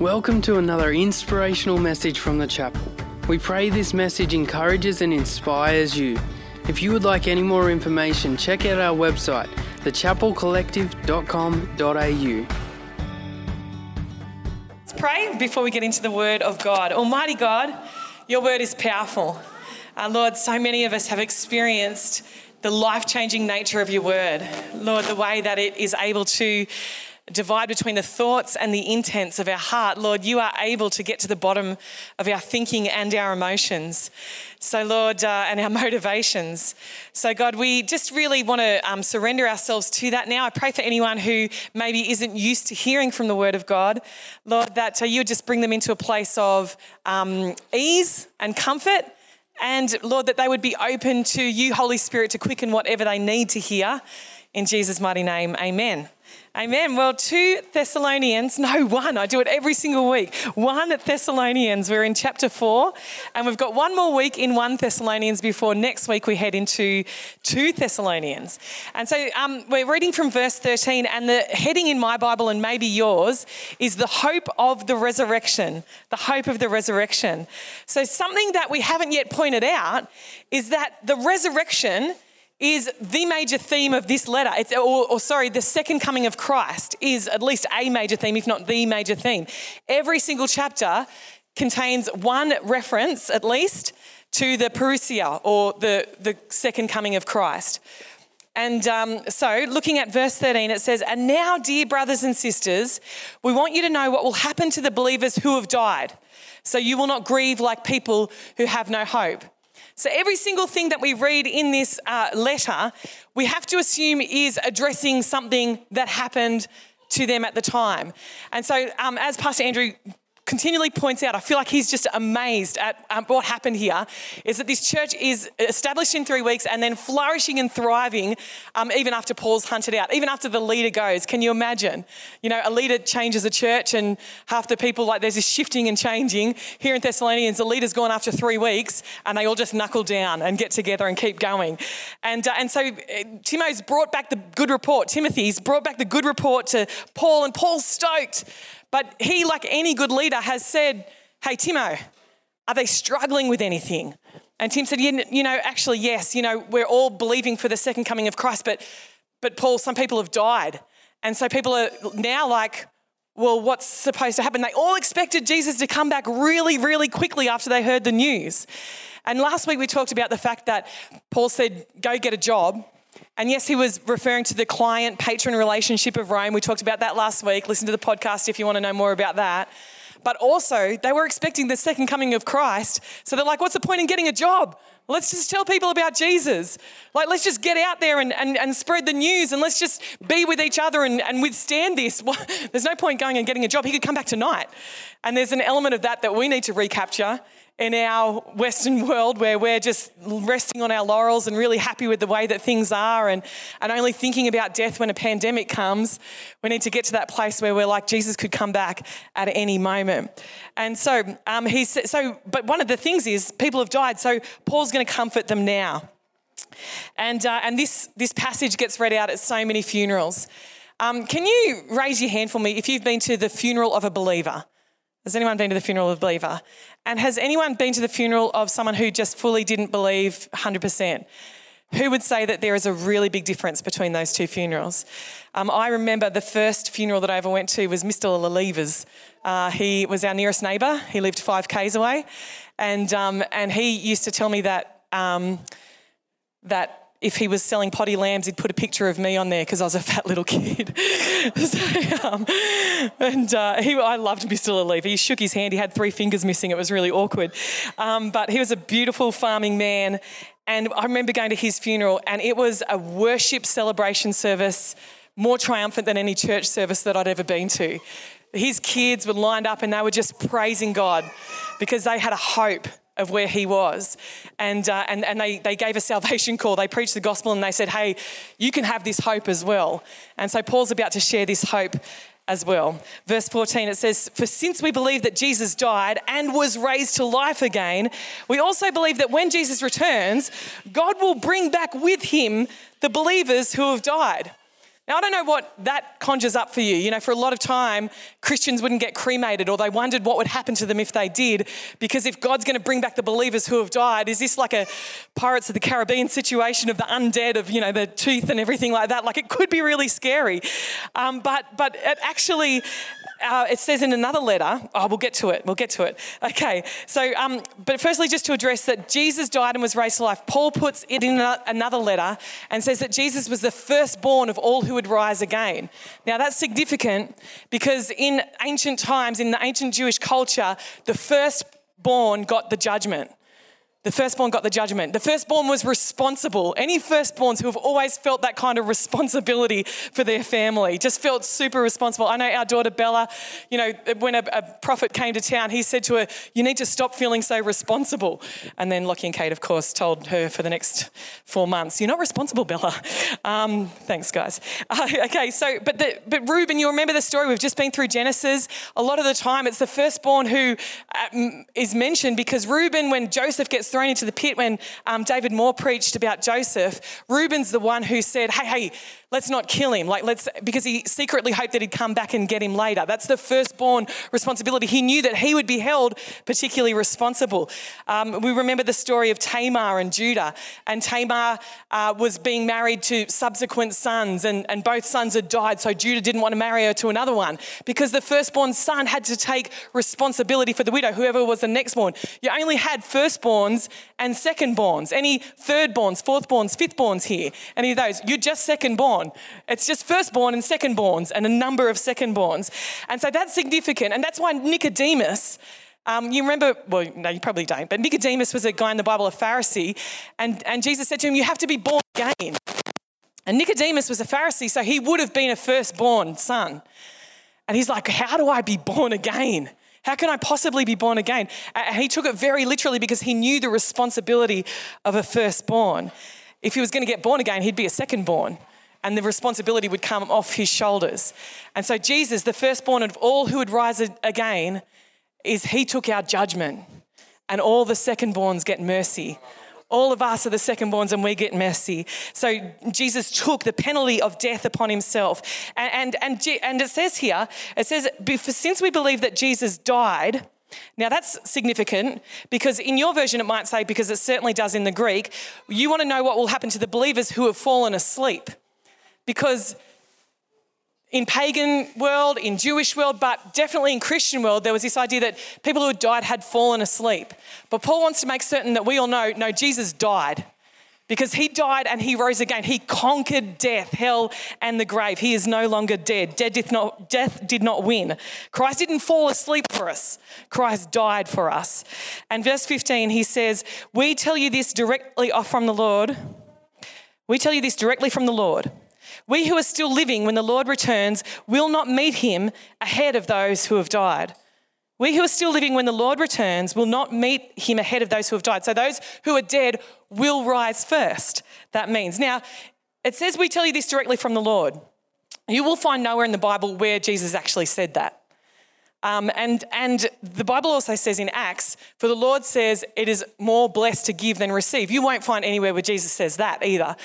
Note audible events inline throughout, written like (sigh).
Welcome to another inspirational message from the chapel. We pray this message encourages and inspires you. If you would like any more information, check out our website, thechapelcollective.com.au. Let's pray before we get into the word of God. Almighty God, your word is powerful. Uh, Lord, so many of us have experienced the life changing nature of your word. Lord, the way that it is able to divide between the thoughts and the intents of our heart, Lord, you are able to get to the bottom of our thinking and our emotions. So, Lord, uh, and our (laughs) motivations. So, God, we just really want to um, surrender ourselves to that now. I pray for anyone who maybe isn't used to hearing from the Word of God, Lord, that uh, you would just bring them into a place of um, ease and comfort. And Lord, that they would be open to you, Holy Spirit, to quicken whatever they need to hear. In Jesus' mighty name, amen. Amen. Well, two Thessalonians, (laughs) no, one. I do it every single week. One Thessalonians. We're in chapter four, and we've got one more week in one Thessalonians before next week we head into two Thessalonians. And so um, we're reading from verse 13, and the heading in my Bible and maybe yours is the hope of the resurrection. The hope of the resurrection. So, something that we haven't yet pointed out is that the resurrection is the major theme of this letter. It's, or, or, sorry, the second coming of Christ is at least a major theme, if not the major theme. Every single chapter contains one reference, at least, to the parousia or the, the second coming of Christ. And um, so, looking at verse 13, it says, And now, dear brothers and sisters, we want you to know what will happen to the believers who have died. So you will not grieve like people who have no hope. So, every single thing that we read in this uh, letter, we have to assume is addressing something that happened to them at the time. And so, um, as Pastor Andrew continually points out, I feel like he's just amazed at what happened here, is that this church is established in three weeks and then flourishing and thriving um, even after Paul's hunted out, even after the leader goes. Can you imagine? You know, a leader changes a church and half the people, like there's this shifting and changing. Here in Thessalonians, the leader's gone after three weeks and they all just knuckle down and get together and keep going. And, uh, and so uh, Timo's brought back the good report, Timothy's brought back the good report to Paul, and Paul's stoked. But he, like any good leader, has said, Hey, Timo, are they struggling with anything? And Tim said, You know, actually, yes, you know, we're all believing for the second coming of Christ, but, but Paul, some people have died. And so people are now like, well, what's supposed to happen? They all expected Jesus to come back really, really quickly after they heard the news. And last week we talked about the fact that Paul said, go get a job. And yes, he was referring to the client patron relationship of Rome. We talked about that last week. Listen to the podcast if you want to know more about that. But also, they were expecting the second coming of Christ. So they're like, what's the point in getting a job? Let's just tell people about Jesus. Like, let's just get out there and, and, and spread the news and let's just be with each other and, and withstand this. (laughs) Well, there's no point going and getting a job. He could come back tonight. And there's an element of that that we need to recapture in our Western world where we're just resting on our laurels and really happy with the way that things are and, and only thinking about death when a pandemic comes. We need to get to that place where we're like, Jesus could come back at any moment. And so um, so, but one of the things is people have died, so Paul's going to comfort them now. And, uh, and this, this passage gets read out at so many funerals. Um, can you raise your hand for me if you've been to the funeral of a believer? Has anyone been to the funeral of a believer? And has anyone been to the funeral of someone who just fully didn't believe 100%? Who would say that there is a really big difference between those two funerals? Um, I remember the first funeral that I ever went to was Mr. Lalever's. Uh, he was our nearest neighbour. He lived five k's away, and um, and he used to tell me that um, that if he was selling poddy lambs, he'd put a picture of me on there because I was a fat little kid. (laughs) so, um, and uh, he, I loved Mr. Lalever. He shook his hand. He had three fingers missing. It was really awkward. Um, but he was a beautiful farming man. And I remember going to his funeral, and it was a worship celebration service more triumphant than any church service that I'd ever been to. His kids were lined up and they were just praising God because they had a hope of where he was. And, uh, and, and they, they gave a salvation call. They preached the gospel and they said, hey, you can have this hope as well. And so Paul's about to share this hope as well. Verse 14, it says, For since we believe that Jesus died and was raised to life again, we also believe that when Jesus returns, God will bring back with him the believers who have died. Now, I don't know what that conjures up for you. You know, for a lot of time, Christians wouldn't get cremated or they wondered what would happen to them if they did. Because if God's going to bring back the believers who have died, is this like a Pirates of the Caribbean situation of the undead, of, you know, the teeth and everything like that? Like it could be really scary. Um, but, but it actually, uh, it says in another letter, oh, we'll get to it, we'll get to it. Okay, so, um, but firstly, just to address that Jesus died and was raised to life, Paul puts it in another letter and says that Jesus was the firstborn of all who would rise again. Now, that's significant because in ancient times, in the ancient Jewish culture, the firstborn got the judgment. The firstborn got the judgment. The firstborn was responsible. Any firstborns who have always felt that kind of responsibility for their family just felt super responsible. I know our daughter Bella, you know, when a, a prophet came to town, he said to her, You need to stop feeling so responsible. And then Lockie and Kate, of course, told her for the next four months, You're not responsible, Bella. Um, thanks, guys. (laughs) Uh, okay, so, but, the, but Reuben, you remember the story? We've just been through Genesis. A lot of the time, it's the firstborn who uh, is mentioned because Reuben, when Joseph gets thrown into the pit when um, David Moore preached about Joseph, Reuben's the one who said, hey, hey, let's not kill him. Like, let's, because he secretly hoped that he'd come back and get him later. That's the firstborn responsibility. He knew that he would be held particularly responsible. Um, we remember the story of Tamar and Judah, and Tamar uh, was being married to subsequent sons, and, and both sons had died, so Judah didn't want to marry her to another one because the firstborn son had to take responsibility for the widow, whoever was the next born. You only had firstborns and secondborns. Any thirdborns, fourthborns, fifthborns here? Any of those? You're just secondborn born. It's just firstborn and secondborns and a number of secondborns. And so that's significant. And that's why Nicodemus, um, you remember, well, no, you probably don't, but Nicodemus was a guy in the Bible, a Pharisee. And, and Jesus said to him, You have to be born again. And Nicodemus was a Pharisee, so he would have been a firstborn son. And he's like, How do I be born again? How can I possibly be born again? And he took it very literally because he knew the responsibility of a firstborn. If he was going to get born again, he'd be a secondborn and the responsibility would come off his shoulders. And so, Jesus, the firstborn of all who would rise again, is he took our judgment, and all the secondborns get mercy. All of us are the secondborns and we get mercy. So Jesus took the penalty of death upon himself. And, and, and, and it says here, it says, since we believe that Jesus died, now that's significant because in your version it might say, because it certainly does in the Greek, you want to know what will happen to the believers who have fallen asleep because in pagan world, in Jewish world, but definitely in Christian world, there was this idea that people who had died had fallen asleep. But Paul wants to make certain that we all know, no, Jesus died. Because he died and he rose again. He conquered death, hell, and the grave. He is no longer dead. Death did not, death did not win. Christ didn't fall asleep for us, Christ died for us. And verse 15, he says, We tell you this directly off from the Lord. We tell you this directly from the Lord. We who are still living when the Lord returns will not meet him ahead of those who have died. We who are still living when the Lord returns will not meet him ahead of those who have died. So those who are dead will rise first. That means. Now, it says we tell you this directly from the Lord. You will find nowhere in the Bible where Jesus actually said that. Um, and, and the Bible also says in Acts, for the Lord says it is more blessed to give than receive. You won't find anywhere where Jesus says that either.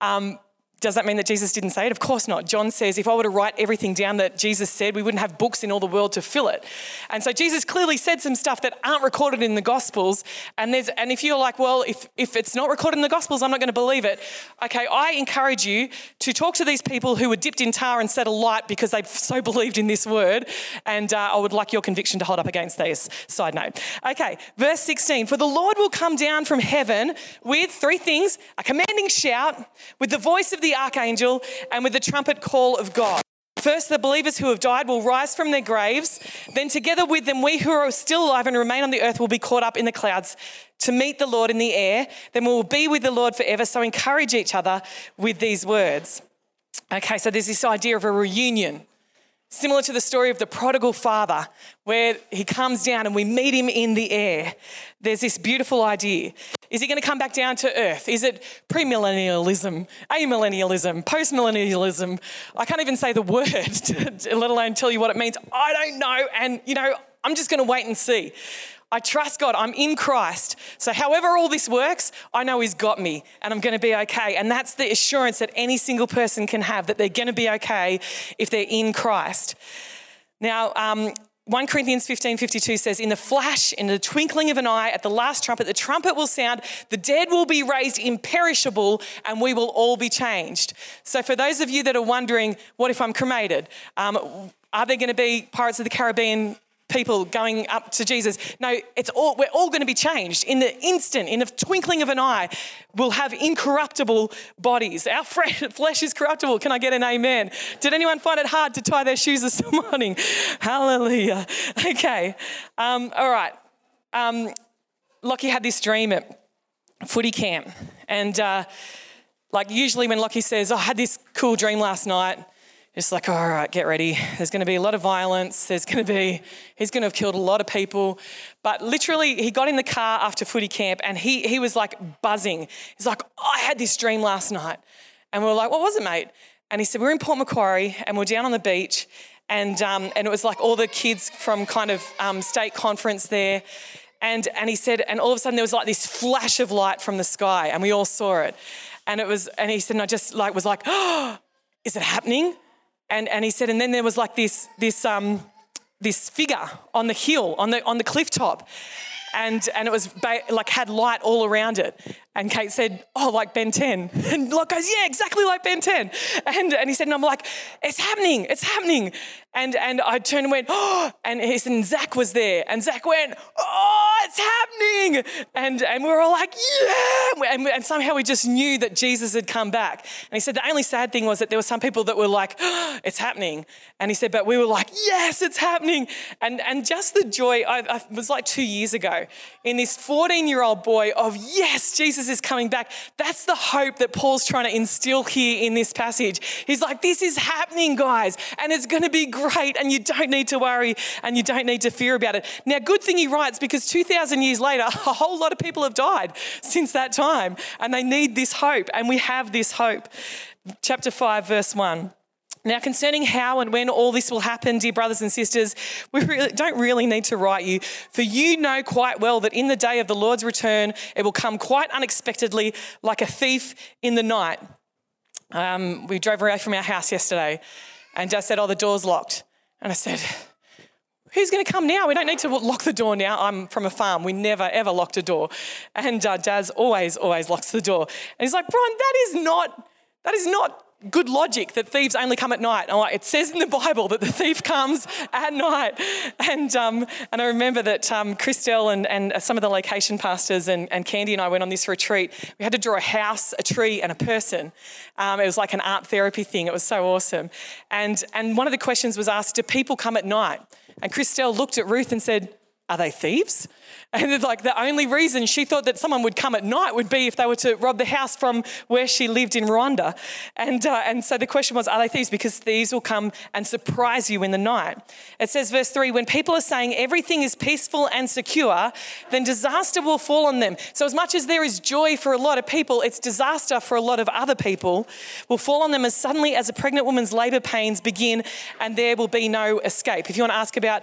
Um, does that mean that Jesus didn't say it? Of course not. John says, if I were to write everything down that Jesus said, we wouldn't have books in all the world to fill it. And so Jesus clearly said some stuff that aren't recorded in the Gospels. And there's, and if you're like, well, if, if it's not recorded in the Gospels, I'm not going to believe it. Okay, I encourage you to talk to these people who were dipped in tar and set alight because they so believed in this word. And uh, I would like your conviction to hold up against these. Side note. Okay, verse 16. For the Lord will come down from heaven with three things a commanding shout, with the voice of the archangel and with the trumpet call of God. First, the believers who have died will rise from their graves. Then, together with them, we who are still alive and remain on the earth will be caught up in the clouds to meet the Lord in the air. Then we will be with the Lord forever. So, encourage each other with these words. Okay, so there's this idea of a reunion. Similar to the story of the prodigal father, where he comes down and we meet him in the air. There's this beautiful idea. Is he going to come back down to earth? Is it premillennialism, amillennialism, postmillennialism? I can't even say the (laughs) word, (laughs) let alone tell you what it means. I don't know. And, you know, I'm just going to wait and see. I trust God. I'm in Christ. So, however all this works, I know He's got me and I'm going to be okay. And that's the assurance that any single person can have that they're going to be okay if they're in Christ. Now, um, 1 Corinthians 15 52 says, In the flash, in the twinkling of an eye, at the last trumpet, the trumpet will sound, the dead will be raised imperishable, and we will all be changed. So, for those of you that are wondering, what if I'm cremated? Um, are there going to be Pirates of the Caribbean people going up to Jesus. No, it's all, we're all going to be changed in the instant, in the twinkling of an eye. We'll have incorruptible bodies. Our (laughs) flesh is corruptible. Can I get an amen? Did anyone find it hard to tie their shoes this (laughs) morning? Hallelujah. Okay. Um, all right. Um, Lockie had this dream at footy camp. And uh, like usually when Lockie says, oh, I had this cool dream last night, it's like, all right, get ready. There's going to be a lot of violence. There's going to be, he's going to have killed a lot of people. But literally, he got in the car after footy camp and he, he was like buzzing. He's like, I had this dream last night. And we are like, what was it, mate? And he said, we're in Port Macquarie and we're down on the beach. And, um, and it was like all the kids from kind of um, state conference there. And, and he said, and all of a sudden there was like this flash of light from the sky and we all saw it. And it was, and he said, and I just like was like, oh, (gasps) is it happening? And, and he said, and then there was like this, this, um, this figure on the hill, on the, on the cliff top. And, and it was ba- like had light all around it. And Kate said, Oh, like Ben 10. (laughs) And Locke goes, Yeah, exactly like Ben 10. And, and he said, And I'm like, It's happening, it's happening. And, and I turned and went, Oh, (gasps) and he said, and Zach was there. And Zach went, Oh, it's happening. And, and we were all like, Yeah. And, and somehow we just knew that Jesus had come back. And he said, The only sad thing was that there were some people that were like, oh, (gasps) It's happening. And he said, But we were like, Yes, it's happening. And, and just the joy, I, I was like two years ago, in this 14 year old boy of, Yes, Jesus Jesus is coming back. That's the hope that Paul's trying to instill here in this passage. He's like, this is happening, guys, and it's going to be great, and you don't need to worry and you don't need to fear about it. Now, good thing he writes because 2,000 years later, (laughs) a whole lot of people have died since that time, and they need this hope, and we have this hope. Chapter 5, verse 1. Now, concerning how and when all this will happen, dear brothers and sisters, we really don't really need to write you, for you know quite well that in the day of the Lord's return, it will come quite unexpectedly like a thief in the night. Um, we drove away from our house yesterday, and Dad said, Oh, the door's locked. And I said, Who's going to come now? We don't need to lock the door now. I'm from a farm. We never, ever locked a door. And uh, Dad always, always locks the door. And he's like, Bron, that is not, that is not good logic that thieves only come at night. I'm like, it says in the Bible that the thief comes at night. And, um, and I remember that um, Christelle and, and some of the location pastors and, and Candy and I went on this retreat. We had to draw a house, a tree, and a person. Um, it was like an art therapy thing. It was so awesome. And, and one of the questions was asked, do people come at night? And Christelle looked at Ruth and said, are they thieves? (laughs) And like the only reason she thought that someone would come at night would be if they were to rob the house from where she lived in Rwanda. And, uh, and so the question was, are they thieves? Because thieves will come and surprise you in the night. It says, verse three, when people are saying everything is peaceful and secure, then disaster will fall on them. So as much as there is joy for a lot of people, it's disaster for a lot of other people will fall on them as suddenly as a pregnant woman's labor pains begin and there will be no escape. If you want to ask about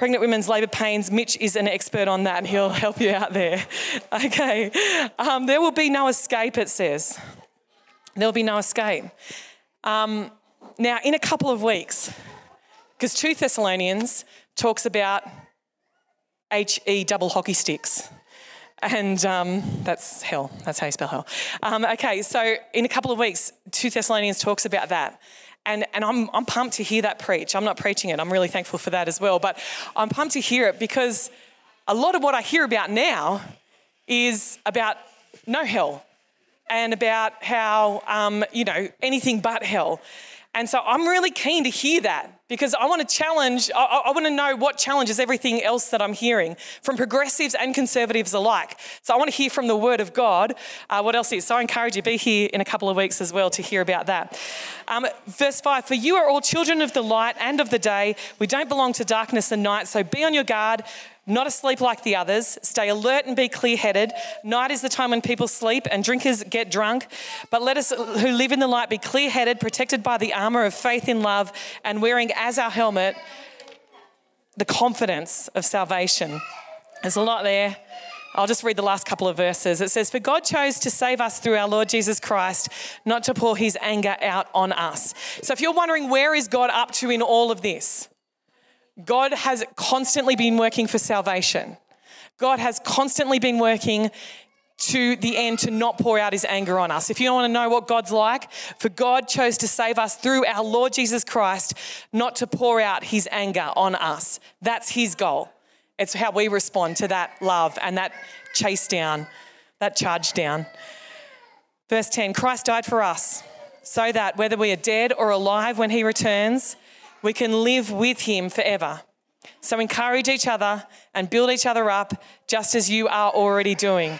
pregnant women's labour pains. Mitch is an expert on that. He'll help you out there. (laughs) Okay. Um, there will be no escape, it says. There'll be no escape. Um, now, in a couple of weeks, because 2 Thessalonians talks about HE double hockey sticks. And um, that's hell. That's how you spell hell. Um, okay, so in a couple of weeks, 2 Thessalonians talks about that. And, and I'm, I'm pumped to hear that preach. I'm not preaching it, I'm really thankful for that as well. But I'm pumped to hear it because a lot of what I hear about now is about no hell and about how, um, you know, anything but hell. And so I'm really keen to hear that because I want to challenge, I, I, want to know what challenges everything else that I'm hearing from progressives and conservatives alike. So I want to hear from the Word of God uh, what else is. So I encourage you, be here in a couple of weeks as well to hear about that. Um, verse 5 For you are all children of the light and of the day. We don't belong to darkness and night, so be on your guard not asleep like the others. Stay alert and be clear headed. Night is the time when people sleep and drinkers get drunk. But let us who live in the light be clear headed, protected by the armor of faith in love, and wearing as our helmet the confidence of salvation. There's a lot there. I'll just read the last couple of verses. It says, For God chose to save us through our Lord Jesus Christ, not to pour his anger out on us. So if you're wondering where is God up to in all of this, God has constantly been working for salvation. God has constantly been working to the end to not pour out his anger on us. If you want to know what God's like, for God chose to save us through our Lord Jesus Christ, not to pour out his anger on us. That's his goal. It's how we respond to that love and that chase down, that charge down. Verse 10 Christ died for us so that whether we are dead or alive when he returns, we can live with him forever. So encourage each other and build each other up just as you are already doing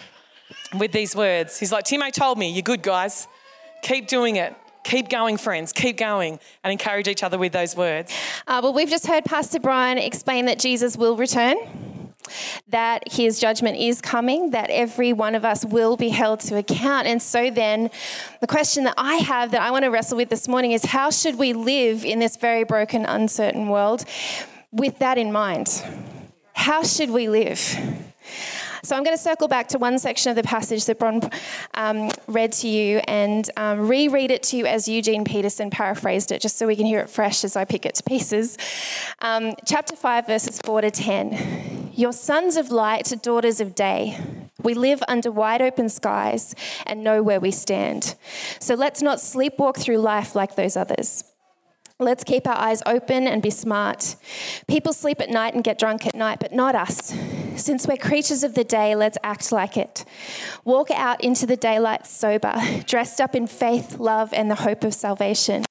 with these words. He's like, Timo told me, you're good, guys. Keep doing it. Keep going, friends. Keep going and encourage each other with those words. Uh, well, we've just heard Pastor Bron explain that Jesus will return, that his judgment is coming, that every one of us will be held to account. And so then, the question that I have that I want to wrestle with this morning is how should we live in this very broken, uncertain world with that in mind? How should we live? So I'm going to circle back to one section of the passage that Bron um, read to you and um, reread it to you as Eugene Peterson paraphrased it, just so we can hear it fresh as I pick it to pieces. Um, chapter 5, verses 4 to 10. Your sons of light, daughters of day. We live under wide open skies and know where we stand. So let's not sleepwalk through life like those others. Let's keep our eyes open and be smart. People sleep at night and get drunk at night, but not us. Since we're creatures of the day, let's act like it. Walk out into the daylight sober, dressed up in faith, love, and the hope of salvation.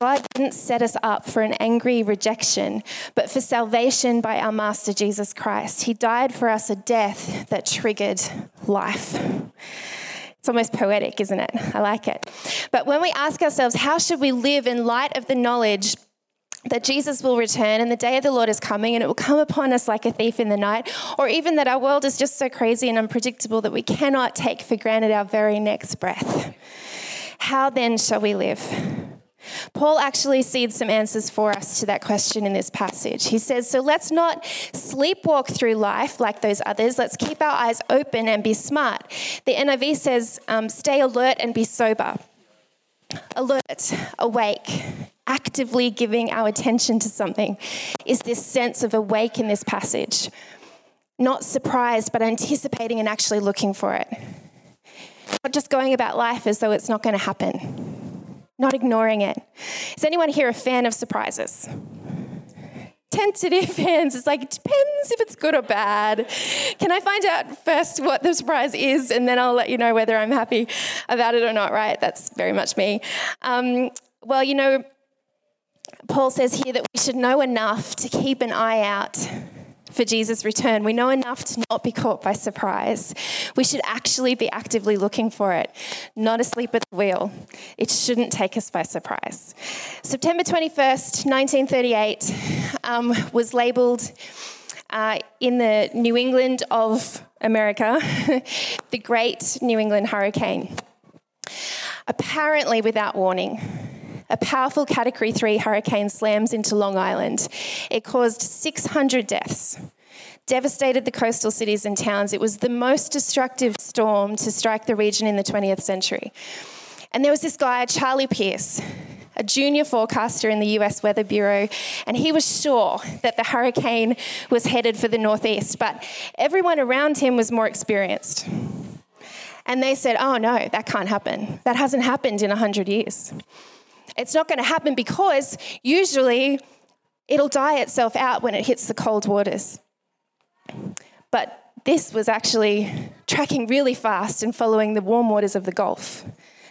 God didn't set us up for an angry rejection, but for salvation by our Master Jesus Christ. He died for us a death that triggered life. It's almost poetic, isn't it? I like it. But when we ask ourselves, how should we live in light of the knowledge that Jesus will return and the day of the Lord is coming and it will come upon us like a thief in the night, or even that our world is just so crazy and unpredictable that we cannot take for granted our very next breath. How then shall we live? Paul actually seeds some answers for us to that question in this passage. He says, So let's not sleepwalk through life like those others. Let's keep our eyes open and be smart. The NIV says, um, Stay alert and be sober. Alert, awake, actively giving our attention to something is this sense of awake in this passage. Not surprised, but anticipating and actually looking for it. Not just going about life as though it's not going to happen not ignoring it. Is anyone here a fan of surprises? Tentative (laughs) fans. It's like, it depends if it's good or bad. Can I find out first what the surprise is, and then I'll let you know whether I'm happy about it or not, right? That's very much me. Um, well, you know, Paul says here that we should know enough to keep an eye out for Jesus' return. We know enough to not be caught by surprise. We should actually be actively looking for it, not asleep at the wheel. It shouldn't take us by surprise. September 21st, 1938, um, was labelled uh, in the New England of America (laughs) the Great New England Hurricane. Apparently, without warning a powerful Category 3 hurricane slams into Long Island. It caused 600 deaths, devastated the coastal cities and towns. It was the most destructive storm to strike the region in the 20th century. And there was this guy, Charlie Pierce, a junior forecaster in the US Weather Bureau, and he was sure that the hurricane was headed for the northeast, but everyone around him was more experienced. And they said, oh no, that can't happen. That hasn't happened in 100 years. It's not going to happen because usually it'll die itself out when it hits the cold waters. But this was actually tracking really fast and following the warm waters of the Gulf.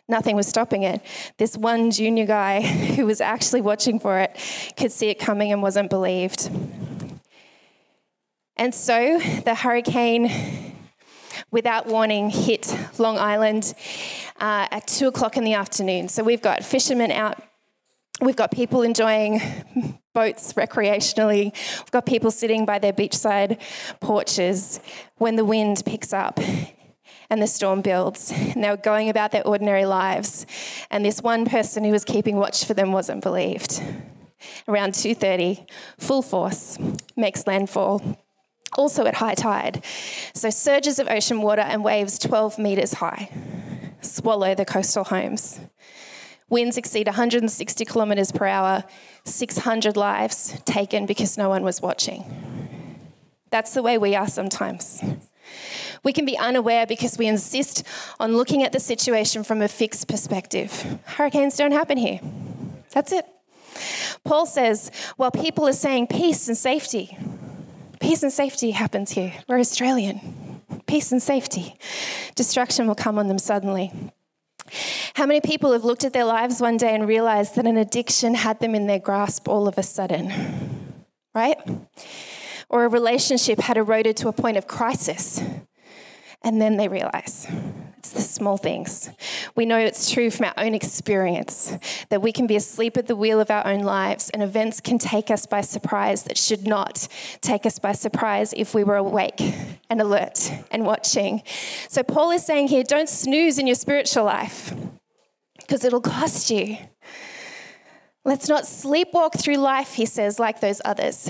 Nothing was stopping it. This one junior guy (laughs) who was actually watching for it could see it coming and wasn't believed. And so the hurricane, without warning, hit Long Island uh, at two o'clock in the afternoon. So we've got fishermen out, we've got people enjoying (laughs) boats recreationally, we've got people sitting by their beachside porches. When the wind picks up and the storm builds and they were going about their ordinary lives and this one person who was keeping watch for them wasn't believed. Around 2.30 full force makes landfall also at high tide. So surges of ocean water and waves 12 metres high swallow the coastal homes. Winds exceed 160 kilometres per hour, 600 lives taken because no one was watching. That's the way we are sometimes. We can be unaware because we insist on looking at the situation from a fixed perspective. Hurricanes don't happen here. That's it. Paul says, while people are saying peace and safety, peace and safety happens here. We're Australian. Peace and safety. Destruction will come on them suddenly. How many people have looked at their lives one day and realized that an addiction had them in their grasp all of a sudden? Right? Or a relationship had eroded to a point of crisis, and then they realize it's the small things. We know it's true from our own experience that we can be asleep at the wheel of our own lives, and events can take us by surprise that should not take us by surprise if we were awake and alert and watching. So, Paul is saying here don't snooze in your spiritual life because it'll cost you. Let's not sleepwalk through life, he says, like those others.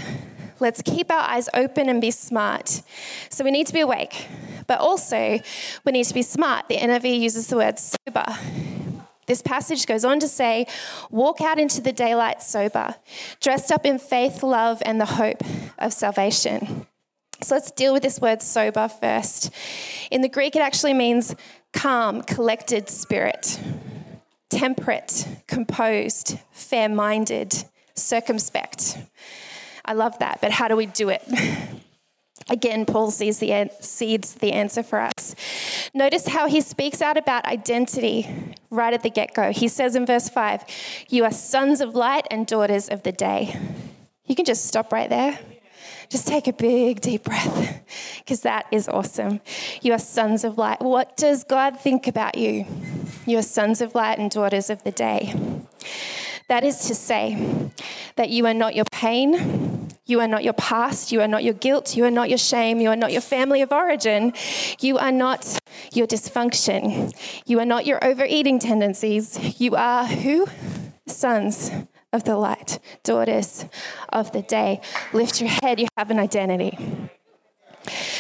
Let's keep our eyes open and be smart. So we need to be awake, but also we need to be smart. The NIV uses the word sober. This passage goes on to say, Walk out into the daylight sober, dressed up in faith, love, and the hope of salvation. So let's deal with this word sober first. In the Greek, it actually means calm, collected spirit temperate, composed, fair minded, circumspect. I love that, but how do we do it? (laughs) Again, Paul sees the, seeds the answer for us. Notice how he speaks out about identity right at the get go. He says in verse 5, You are sons of light and daughters of the day. You can just stop right there. Just take a big, deep breath (laughs) because that is awesome. You are sons of light. What does God think about you? You are sons of light and daughters of the day. That is to say that you are not your pain, you are not your past, you are not your guilt, you are not your shame, you are not your family of origin, you are not your dysfunction, you are not your overeating tendencies. You are who? Sons of the light, daughters of the day. Lift your head, you have an identity.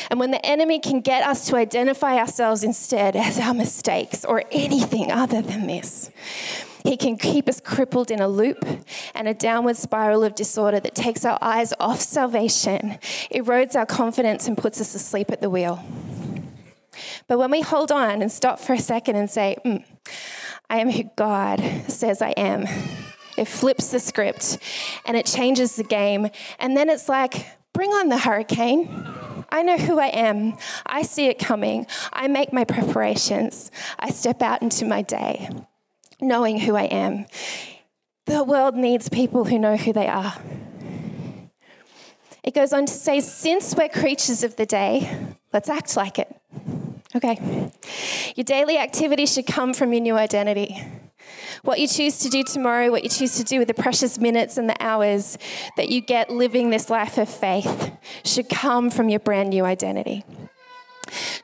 And when the enemy can get us to identify ourselves instead as our mistakes or anything other than this, he can keep us crippled in a loop and a downward spiral of disorder that takes our eyes off salvation, erodes our confidence, and puts us asleep at the wheel. But when we hold on and stop for a second and say, mm, I am who God says I am, it flips the script and it changes the game. And then it's like, bring on the hurricane. I know who I am. I see it coming. I make my preparations. I step out into my day knowing who I am. The world needs people who know who they are. It goes on to say, since we're creatures of the day, let's act like it. Okay. Your daily activity should come from your new identity. What you choose to do tomorrow, what you choose to do with the precious minutes and the hours that you get living this life of faith, should come from your brand new identity.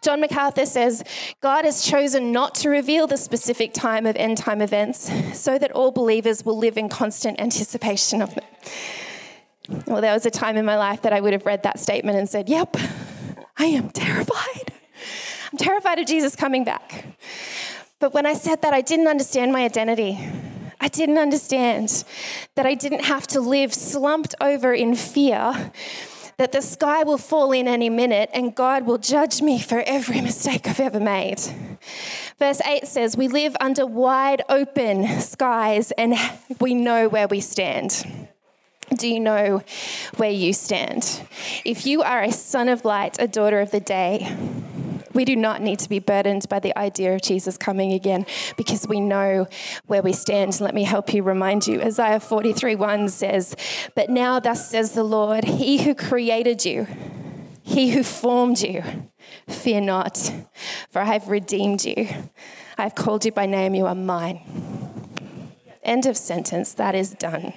John MacArthur says God has chosen not to reveal the specific time of end time events so that all believers will live in constant anticipation of them. Well, there was a time in my life that I would have read that statement and said, Yep, I am terrified. I'm terrified of Jesus coming back. But when I said that, I didn't understand my identity. I didn't understand that I didn't have to live slumped over in fear that the sky will fall in any minute and God will judge me for every mistake I've ever made. Verse 8 says, We live under wide open skies and we know where we stand. Do you know where you stand? If you are a son of light, a daughter of the day, we do not need to be burdened by the idea of Jesus coming again because we know where we stand. Let me help you remind you. Isaiah 43 1 says, But now, thus says the Lord, He who created you, He who formed you, fear not, for I have redeemed you. I have called you by name, you are mine. End of sentence. That is done.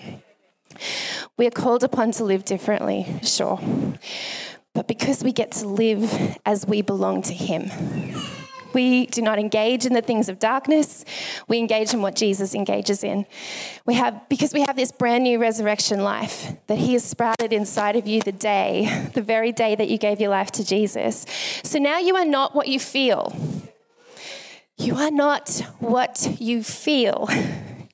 We are called upon to live differently, sure but because we get to live as we belong to Him. We do not engage in the things of darkness. We engage in what Jesus engages in. We have because we have this brand new resurrection life that he has sprouted inside of you the day, the very day that you gave your life to Jesus. So now you are not what you feel. You are not what you feel.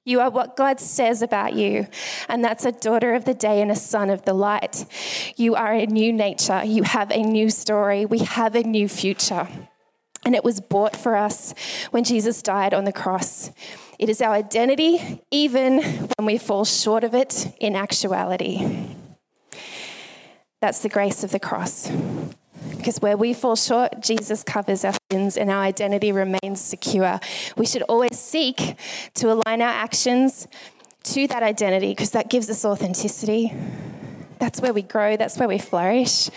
You are what God says about you, and that's a daughter of the day and a son of the light. You are a new nature. You have a new story. We have a new future. And it was bought for us when Jesus died on the cross. It is our identity, even when we fall short of it in actuality. That's the grace of the cross. Because where we fall short, Jesus covers our sins and our identity remains secure. We should always seek to align our actions to that identity because that gives us authenticity. That's where we grow, that's where we flourish.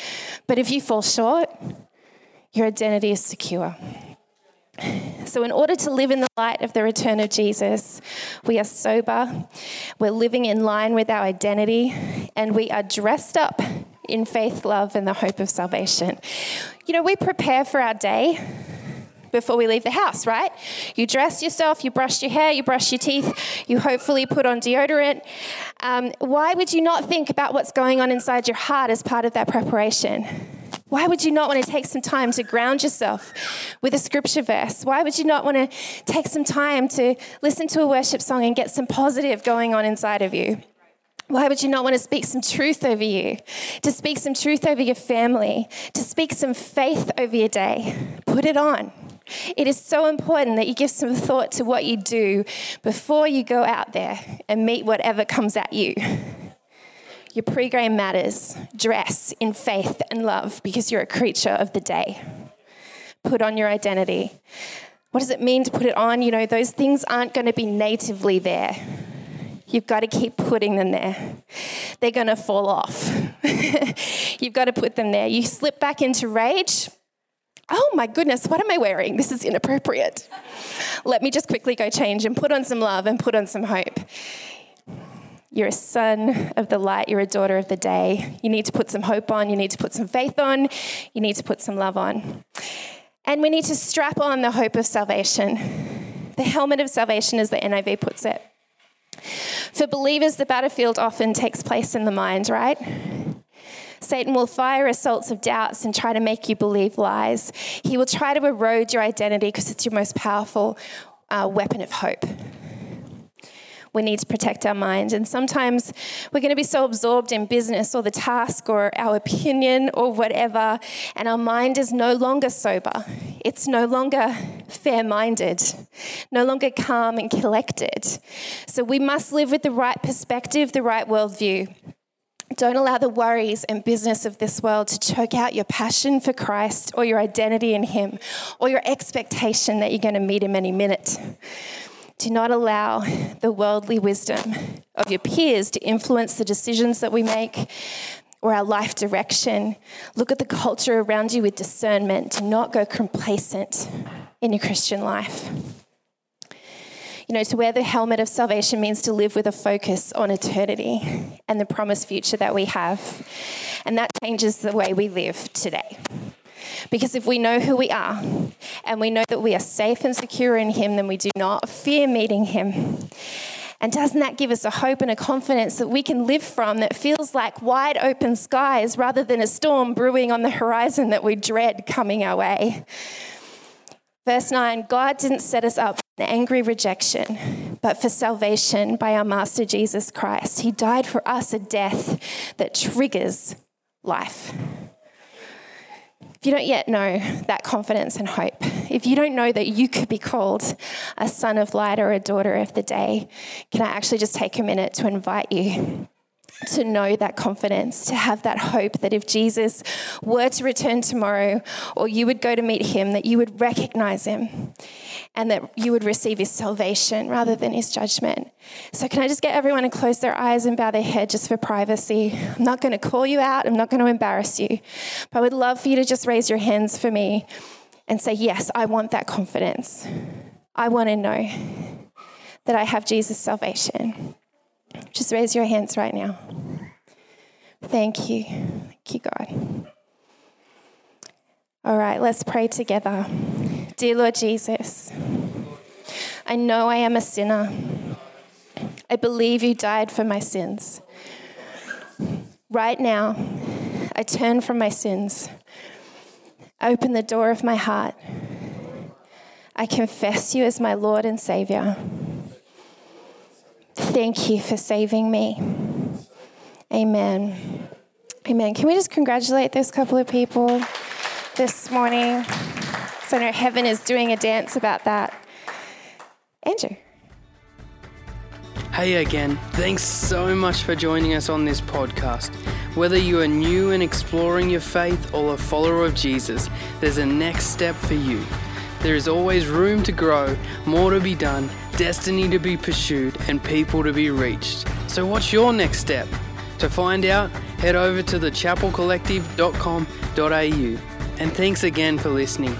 But if you fall short, your identity is secure. So, in order to live in the light of the return of Jesus, we are sober, we're living in line with our identity, and we are dressed up in faith, love, and the hope of salvation. You know, we prepare for our day before we leave the house, right? You dress yourself, you brush your hair, you brush your teeth, you hopefully put on deodorant. Um, why would you not think about what's going on inside your heart as part of that preparation? Why would you not want to take some time to ground yourself with a scripture verse? Why would you not want to take some time to listen to a worship song and get some positive going on inside of you? Why would you not want to speak some truth over you? To speak some truth over your family, to speak some faith over your day. Put it on. It is so important that you give some thought to what you do before you go out there and meet whatever comes at you. Your pregame matters. Dress in faith and love because you're a creature of the day. Put on your identity. What does it mean to put it on? You know, those things aren't going to be natively there You've got to keep putting them there. They're going to fall off. (laughs) You've got to put them there. You slip back into rage. Oh my goodness, what am I wearing? This is inappropriate. Let me just quickly go change and put on some love and put on some hope. You're a son of the light, you're a daughter of the day. You need to put some hope on, you need to put some faith on, you need to put some love on. And we need to strap on the hope of salvation. The helmet of salvation, as the NIV puts it. For believers, the battlefield often takes place in the mind, right? Satan will fire assaults of doubts and try to make you believe lies. He will try to erode your identity because it's your most powerful uh, weapon of hope we need to protect our mind. And sometimes we're going to be so absorbed in business or the task or our opinion or whatever, and our mind is no longer sober. It's no longer fair minded, no longer calm and collected. So we must live with the right perspective, the right worldview. Don't allow the worries and business of this world to choke out your passion for Christ or your identity in Him or your expectation that you're going to meet Him any minute. Do not allow the worldly wisdom of your peers to influence the decisions that we make or our life direction. Look at the culture around you with discernment. Do not go complacent in your Christian life. You know, to wear the helmet of salvation means to live with a focus on eternity and the promised future that we have. And that changes the way we live today. Because if we know who we are and we know that we are safe and secure in Him, then we do not fear meeting Him. And doesn't that give us a hope and a confidence that we can live from that feels like wide open skies rather than a storm brewing on the horizon that we dread coming our way? Verse 9 God didn't set us up for angry rejection, but for salvation by our Master Jesus Christ. He died for us a death that triggers life. If you don't yet know that confidence and hope, if you don't know that you could be called a son of light or a daughter of the day, can I actually just take a minute to invite you to know that confidence, to have that hope that if Jesus were to return tomorrow or you would go to meet him, that you would recognize him and that you would receive his salvation rather than his judgment. So, can I just get everyone to close their eyes and bow their head just for privacy? I'm not going to call you out, I'm not going to embarrass you, but I would love for you to just raise your hands for me and say, Yes, I want that confidence. I want to know that I have Jesus' salvation. Just raise your hands right now. Thank you. Thank you, God. All right, let's pray together. Dear Lord Jesus, I know I am a sinner. I believe you died for my sins. Right now, I turn from my sins. Open the door of my heart. I confess you as my Lord and Savior. Thank you for saving me. Amen. Amen. Can we just congratulate this couple of people this morning? So I know heaven is doing a dance about that. Andrew. Hey again, thanks so much for joining us on this podcast. Whether you are new and exploring your faith or a follower of Jesus, there's a next step for you. There is always room to grow, more to be done, destiny to be pursued, and people to be reached. So, what's your next step? To find out, head over to thechapelcollective.com.au. And thanks again for listening.